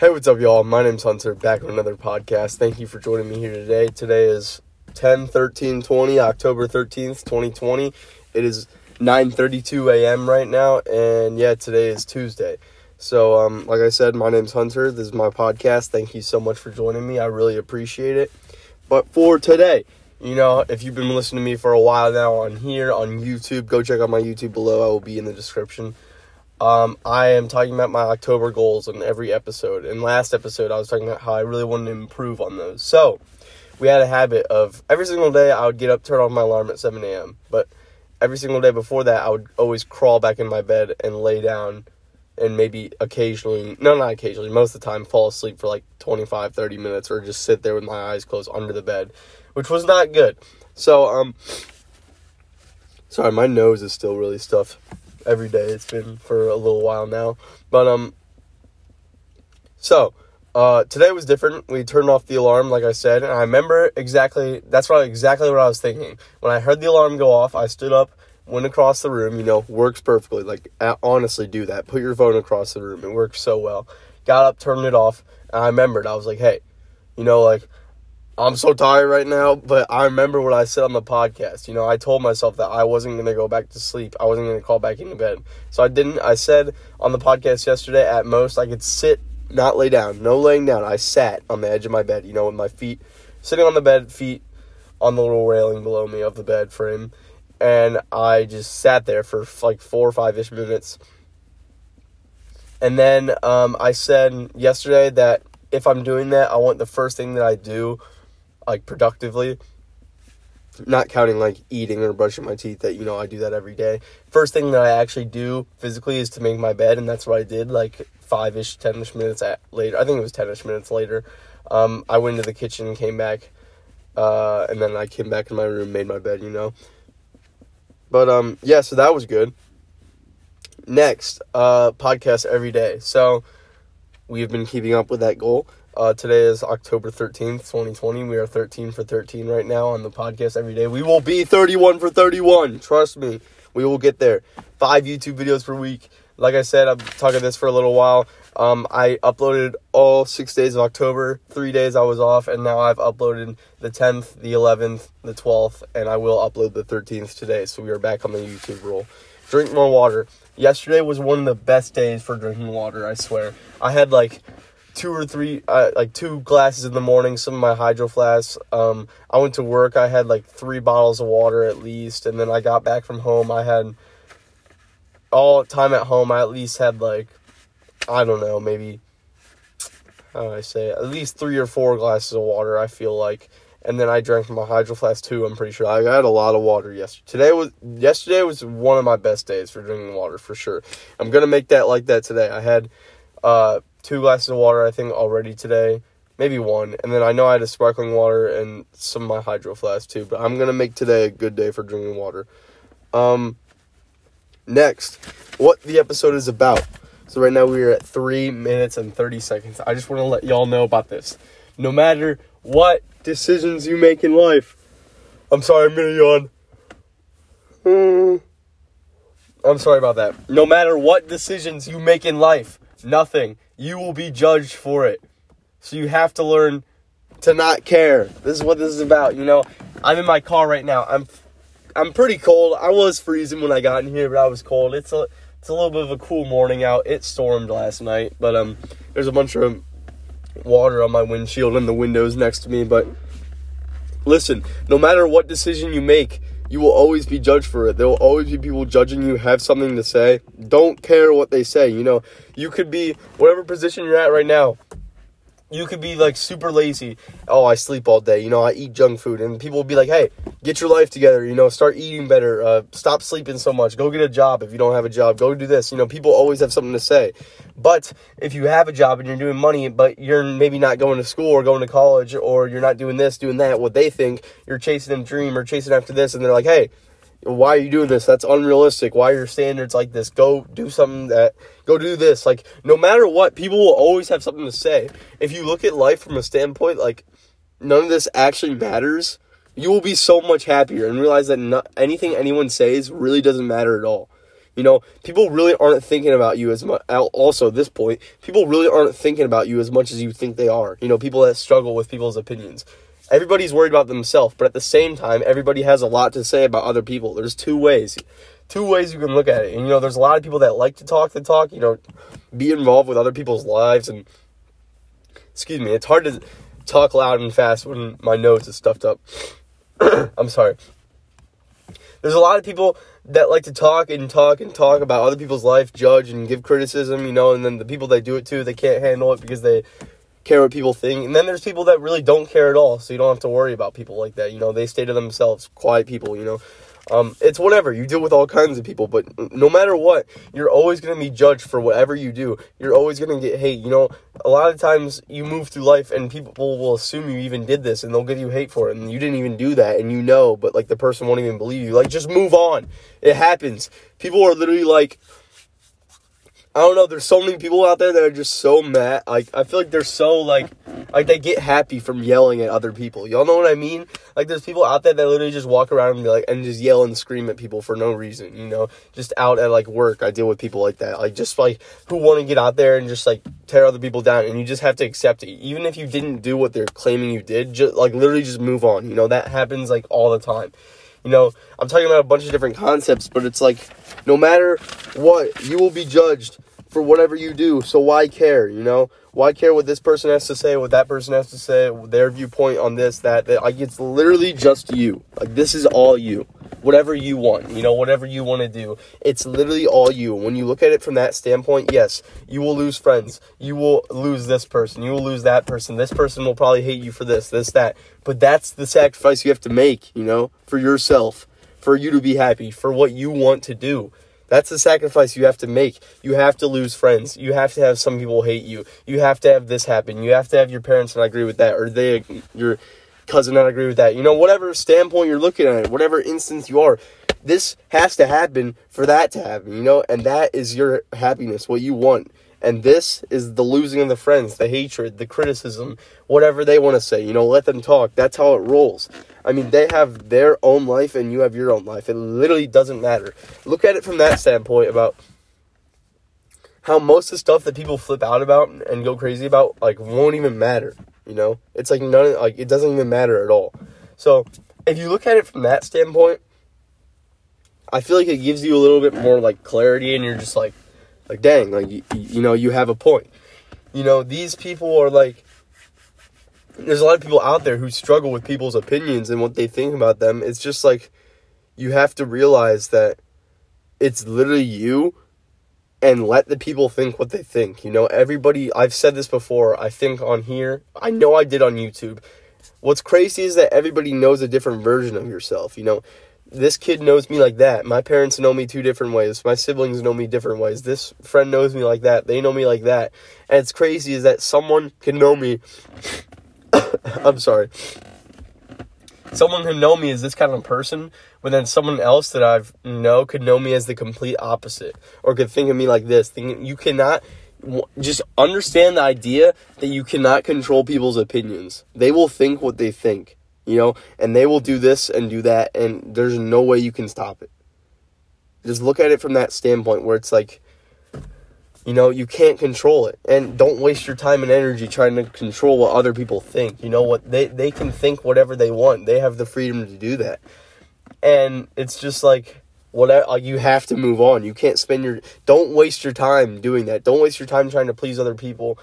Hey, what's up, y'all? My name's Hunter, back with another podcast. Thank you for joining me here today. Today is 10 13 20, October 13th, 2020. It is 9 32 a.m. right now, and yeah, today is Tuesday. So, um, like I said, my name's Hunter. This is my podcast. Thank you so much for joining me. I really appreciate it. But for today, you know, if you've been listening to me for a while now on here, on YouTube, go check out my YouTube below. I will be in the description. Um, I am talking about my October goals in every episode. In last episode, I was talking about how I really wanted to improve on those. So, we had a habit of every single day I would get up, turn off my alarm at 7 a.m. But every single day before that, I would always crawl back in my bed and lay down and maybe occasionally, no, not occasionally, most of the time fall asleep for like 25, 30 minutes or just sit there with my eyes closed under the bed, which was not good. So, um, sorry, my nose is still really stuffed every day. It's been for a little while now. But um so uh today was different. We turned off the alarm like I said, and I remember exactly that's what exactly what I was thinking. When I heard the alarm go off, I stood up, went across the room, you know, works perfectly. Like honestly do that. Put your phone across the room. It works so well. Got up, turned it off, and I remembered. I was like, "Hey, you know like I'm so tired right now, but I remember what I said on the podcast. You know, I told myself that I wasn't going to go back to sleep. I wasn't going to call back into bed. So I didn't. I said on the podcast yesterday, at most, I could sit, not lay down. No laying down. I sat on the edge of my bed, you know, with my feet sitting on the bed, feet on the little railing below me of the bed frame. And I just sat there for like four or five ish minutes. And then um, I said yesterday that if I'm doing that, I want the first thing that I do like productively not counting like eating or brushing my teeth that you know I do that every day. First thing that I actually do physically is to make my bed, and that's what I did like five ish, ten ish minutes at later. I think it was ten ish minutes later. Um, I went into the kitchen, and came back, uh, and then I came back in my room, made my bed. You know. But um, yeah, so that was good. Next, uh, podcast every day. So we have been keeping up with that goal. Uh, today is October 13th, 2020. We are 13 for 13 right now on the podcast every day. We will be 31 for 31. Trust me. We will get there. Five YouTube videos per week. Like I said, I've talking this for a little while. Um, I uploaded all six days of October. Three days I was off, and now I've uploaded the 10th, the 11th, the 12th, and I will upload the 13th today. So we are back on the YouTube roll. Drink more water. Yesterday was one of the best days for drinking water, I swear. I had like two or three, uh, like two glasses in the morning, some of my hydro flasks. Um, I went to work, I had like three bottles of water at least, and then I got back from home, I had all time at home, I at least had like, I don't know, maybe, how do I say, at least three or four glasses of water, I feel like. And then I drank my hydro flask too. I'm pretty sure I had a lot of water yesterday. Today was yesterday was one of my best days for drinking water for sure. I'm gonna make that like that today. I had uh, two glasses of water, I think, already today. Maybe one. And then I know I had a sparkling water and some of my hydro flask too. But I'm going to make today a good day for drinking water. Um, next, what the episode is about. So right now we are at 3 minutes and 30 seconds. I just want to let y'all know about this. No matter what decisions you make in life. I'm sorry, I'm going to yawn. Hmm. I'm sorry about that. No matter what decisions you make in life, nothing. You will be judged for it. So you have to learn to not care. This is what this is about, you know. I'm in my car right now. I'm I'm pretty cold. I was freezing when I got in here, but I was cold. It's a it's a little bit of a cool morning out. It stormed last night, but um there's a bunch of water on my windshield and the windows next to me, but listen, no matter what decision you make, you will always be judged for it. There will always be people judging you, have something to say. Don't care what they say. You know, you could be whatever position you're at right now you could be like super lazy. Oh, I sleep all day. You know, I eat junk food, and people will be like, "Hey, get your life together. You know, start eating better. Uh, stop sleeping so much. Go get a job if you don't have a job. Go do this." You know, people always have something to say. But if you have a job and you're doing money, but you're maybe not going to school or going to college, or you're not doing this, doing that, what they think you're chasing a dream or chasing after this, and they're like, "Hey, why are you doing this? That's unrealistic. Why are your standards like this? Go do something that, go do this. Like, no matter what, people will always have something to say. If you look at life from a standpoint, like, none of this actually matters, you will be so much happier and realize that not, anything anyone says really doesn't matter at all. You know, people really aren't thinking about you as much. Also, at this point, people really aren't thinking about you as much as you think they are. You know, people that struggle with people's opinions. Everybody's worried about themselves, but at the same time, everybody has a lot to say about other people. There's two ways. Two ways you can look at it. And, you know, there's a lot of people that like to talk the talk, you know, be involved with other people's lives. And, excuse me, it's hard to talk loud and fast when my nose is stuffed up. I'm sorry. There's a lot of people that like to talk and talk and talk about other people's life, judge and give criticism, you know, and then the people that do it to, they can't handle it because they care what people think. And then there's people that really don't care at all, so you don't have to worry about people like that. You know, they stay to themselves, quiet people, you know. Um, it's whatever. You deal with all kinds of people, but no matter what, you're always going to be judged for whatever you do. You're always going to get hate. You know, a lot of times you move through life and people will assume you even did this and they'll give you hate for it and you didn't even do that and you know, but like the person won't even believe you. Like, just move on. It happens. People are literally like, I don't know. There's so many people out there that are just so mad. Like I feel like they're so like like they get happy from yelling at other people. Y'all know what I mean? Like there's people out there that literally just walk around and be like and just yell and scream at people for no reason. You know, just out at like work. I deal with people like that. Like just like who want to get out there and just like tear other people down. And you just have to accept it, even if you didn't do what they're claiming you did. Just like literally just move on. You know that happens like all the time. You know, I'm talking about a bunch of different concepts, but it's like no matter what, you will be judged for whatever you do. So why care, you know? Why care what this person has to say, what that person has to say, their viewpoint on this, that, that like it's literally just you. Like this is all you. Whatever you want, you know, whatever you want to do. It's literally all you. When you look at it from that standpoint, yes, you will lose friends. You will lose this person. You will lose that person. This person will probably hate you for this, this, that. But that's the sacrifice you have to make, you know, for yourself, for you to be happy, for what you want to do. That's the sacrifice you have to make. You have to lose friends. You have to have some people hate you. You have to have this happen. You have to have your parents not agree with that, or they your cousin not agree with that. You know, whatever standpoint you're looking at it, whatever instance you are, this has to happen for that to happen. You know, and that is your happiness, what you want. And this is the losing of the friends, the hatred, the criticism, whatever they want to say. You know, let them talk. That's how it rolls. I mean, they have their own life and you have your own life. It literally doesn't matter. Look at it from that standpoint about how most of the stuff that people flip out about and go crazy about like won't even matter. You know, it's like none like it doesn't even matter at all. So if you look at it from that standpoint, I feel like it gives you a little bit more like clarity, and you're just like, like dang, like you, you know, you have a point. You know, these people are like there's a lot of people out there who struggle with people's opinions and what they think about them. It's just like you have to realize that it's literally you and let the people think what they think. You know, everybody, I've said this before, I think on here, I know I did on YouTube. What's crazy is that everybody knows a different version of yourself. You know, this kid knows me like that. My parents know me two different ways. My siblings know me different ways. This friend knows me like that. They know me like that. And it's crazy is that someone can know me I'm sorry. Someone who know me as this kind of a person, but then someone else that I've know could know me as the complete opposite, or could think of me like this. You cannot just understand the idea that you cannot control people's opinions. They will think what they think, you know, and they will do this and do that, and there's no way you can stop it. Just look at it from that standpoint where it's like you know, you can't control it. And don't waste your time and energy trying to control what other people think. You know what? They they can think whatever they want. They have the freedom to do that. And it's just like whatever you have to move on. You can't spend your don't waste your time doing that. Don't waste your time trying to please other people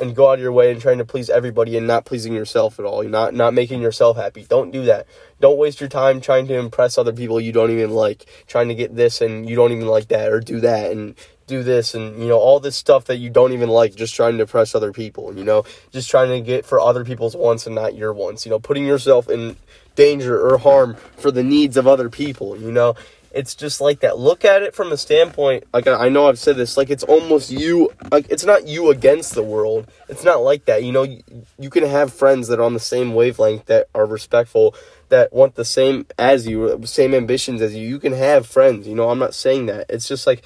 and go out of your way and trying to please everybody and not pleasing yourself at all. You're not not making yourself happy. Don't do that. Don't waste your time trying to impress other people you don't even like, trying to get this and you don't even like that or do that and do this and you know all this stuff that you don't even like just trying to impress other people you know just trying to get for other people's wants and not your wants you know putting yourself in danger or harm for the needs of other people you know it's just like that. Look at it from a standpoint like i know i've said this like it's almost you like it's not you against the world. It's not like that you know you, you can have friends that are on the same wavelength that are respectful that want the same as you same ambitions as you. You can have friends you know i'm not saying that. It's just like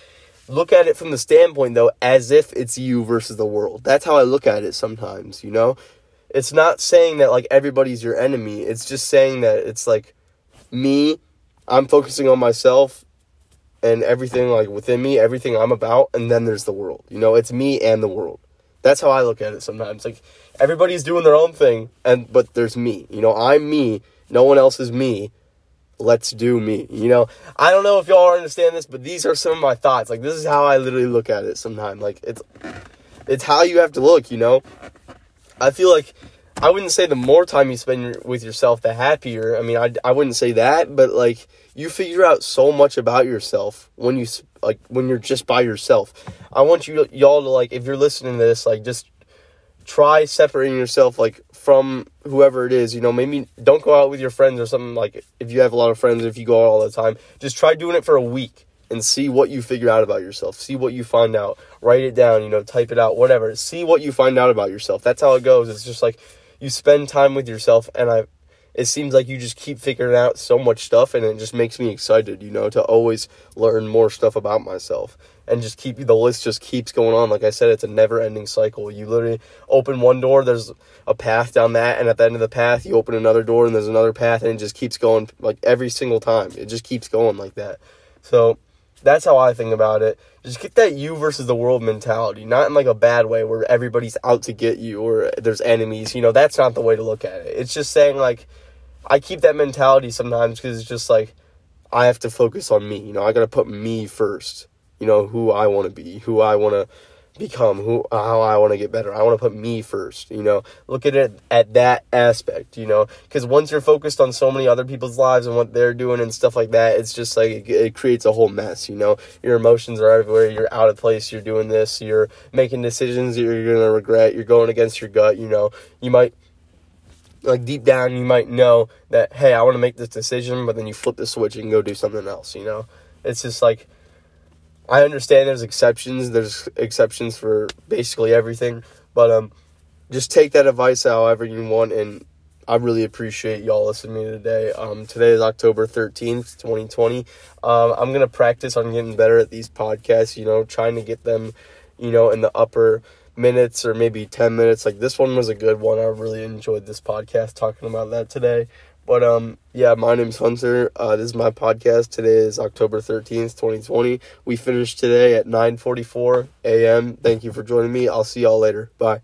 look at it from the standpoint though as if it's you versus the world. That's how i look at it sometimes you know? It's not saying that like everybody's your enemy. It's just saying that it's like me i'm focusing on myself and everything like within me, everything I'm about, and then there's the world. You know, it's me and the world. That's how I look at it sometimes. Like everybody's doing their own thing, and but there's me. You know, I'm me. No one else is me. Let's do me. You know, I don't know if y'all understand this, but these are some of my thoughts. Like this is how I literally look at it sometimes. Like it's it's how you have to look, you know? I feel like I wouldn't say the more time you spend with yourself, the happier. I mean, I, I wouldn't say that, but like you figure out so much about yourself when you like when you're just by yourself. I want you y'all to like if you're listening to this, like just try separating yourself like from whoever it is. You know, maybe don't go out with your friends or something like if you have a lot of friends, if you go out all the time, just try doing it for a week and see what you figure out about yourself. See what you find out. Write it down, you know, type it out, whatever. See what you find out about yourself. That's how it goes. It's just like you spend time with yourself and I it seems like you just keep figuring out so much stuff and it just makes me excited, you know, to always learn more stuff about myself and just keep the list just keeps going on. Like I said, it's a never ending cycle. You literally open one door, there's a path down that, and at the end of the path, you open another door and there's another path, and it just keeps going like every single time. It just keeps going like that. So that's how I think about it. Just get that you versus the world mentality, not in like a bad way where everybody's out to get you or there's enemies. You know, that's not the way to look at it. It's just saying like I keep that mentality sometimes because it's just like I have to focus on me. You know, I got to put me first. You know, who I want to be, who I want to become who how I want to get better. I want to put me first, you know. Look at it at that aspect, you know, cuz once you're focused on so many other people's lives and what they're doing and stuff like that, it's just like it, it creates a whole mess, you know. Your emotions are everywhere, you're out of place, you're doing this, you're making decisions that you're going to regret, you're going against your gut, you know. You might like deep down you might know that hey, I want to make this decision, but then you flip the switch and go do something else, you know. It's just like I understand there's exceptions. There's exceptions for basically everything, but um, just take that advice however you want. And I really appreciate y'all listening to me today. Um, today is October thirteenth, twenty twenty. Um, I'm gonna practice on getting better at these podcasts. You know, trying to get them, you know, in the upper minutes or maybe 10 minutes like this one was a good one i really enjoyed this podcast talking about that today but um, yeah, my name's Hunter. Uh, this is my podcast. Today is October thirteenth, twenty twenty. We finished today at nine forty four a.m. Thank you for joining me. I'll see y'all later. Bye.